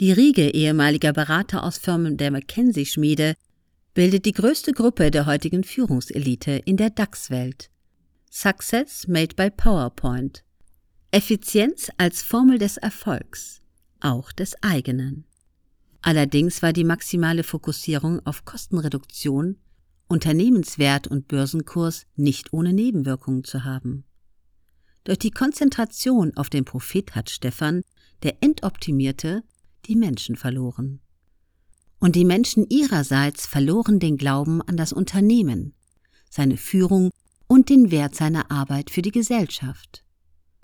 Die Riege ehemaliger Berater aus Firmen der McKinsey-Schmiede bildet die größte Gruppe der heutigen Führungselite in der DAX-Welt. Success made by PowerPoint. Effizienz als Formel des Erfolgs, auch des eigenen. Allerdings war die maximale Fokussierung auf Kostenreduktion, Unternehmenswert und Börsenkurs nicht ohne Nebenwirkungen zu haben. Durch die Konzentration auf den Profit hat Stefan, der Endoptimierte, die Menschen verloren. Und die Menschen ihrerseits verloren den Glauben an das Unternehmen, seine Führung und den Wert seiner Arbeit für die Gesellschaft.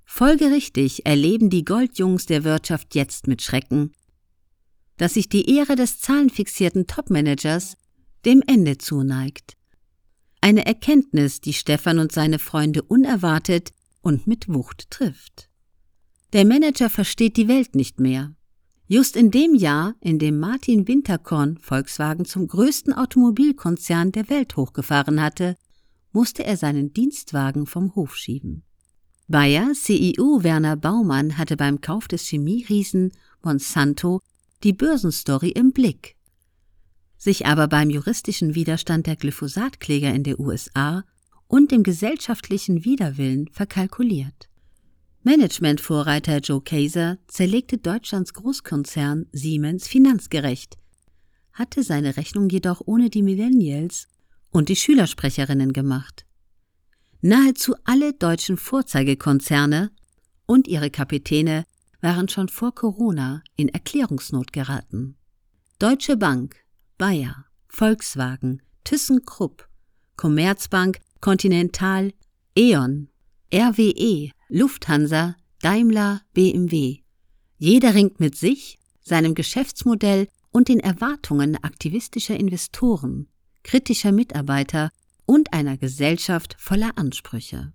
Folgerichtig erleben die Goldjungs der Wirtschaft jetzt mit Schrecken, dass sich die Ehre des zahlenfixierten Topmanagers dem Ende zuneigt. Eine Erkenntnis, die Stefan und seine Freunde unerwartet und mit Wucht trifft. Der Manager versteht die Welt nicht mehr. Just in dem Jahr, in dem Martin Winterkorn Volkswagen zum größten Automobilkonzern der Welt hochgefahren hatte, musste er seinen Dienstwagen vom Hof schieben. Bayer CEO Werner Baumann hatte beim Kauf des Chemieriesen Monsanto die Börsenstory im Blick, sich aber beim juristischen Widerstand der Glyphosatkläger in der USA und dem gesellschaftlichen Widerwillen verkalkuliert. Managementvorreiter Joe Kaiser zerlegte Deutschlands Großkonzern Siemens finanzgerecht, hatte seine Rechnung jedoch ohne die Millennials und die Schülersprecherinnen gemacht. Nahezu alle deutschen Vorzeigekonzerne und ihre Kapitäne waren schon vor Corona in Erklärungsnot geraten. Deutsche Bank, Bayer, Volkswagen, ThyssenKrupp, Commerzbank, Continental, E.ON, RWE, Lufthansa, Daimler, BMW. Jeder ringt mit sich, seinem Geschäftsmodell und den Erwartungen aktivistischer Investoren, kritischer Mitarbeiter und einer Gesellschaft voller Ansprüche.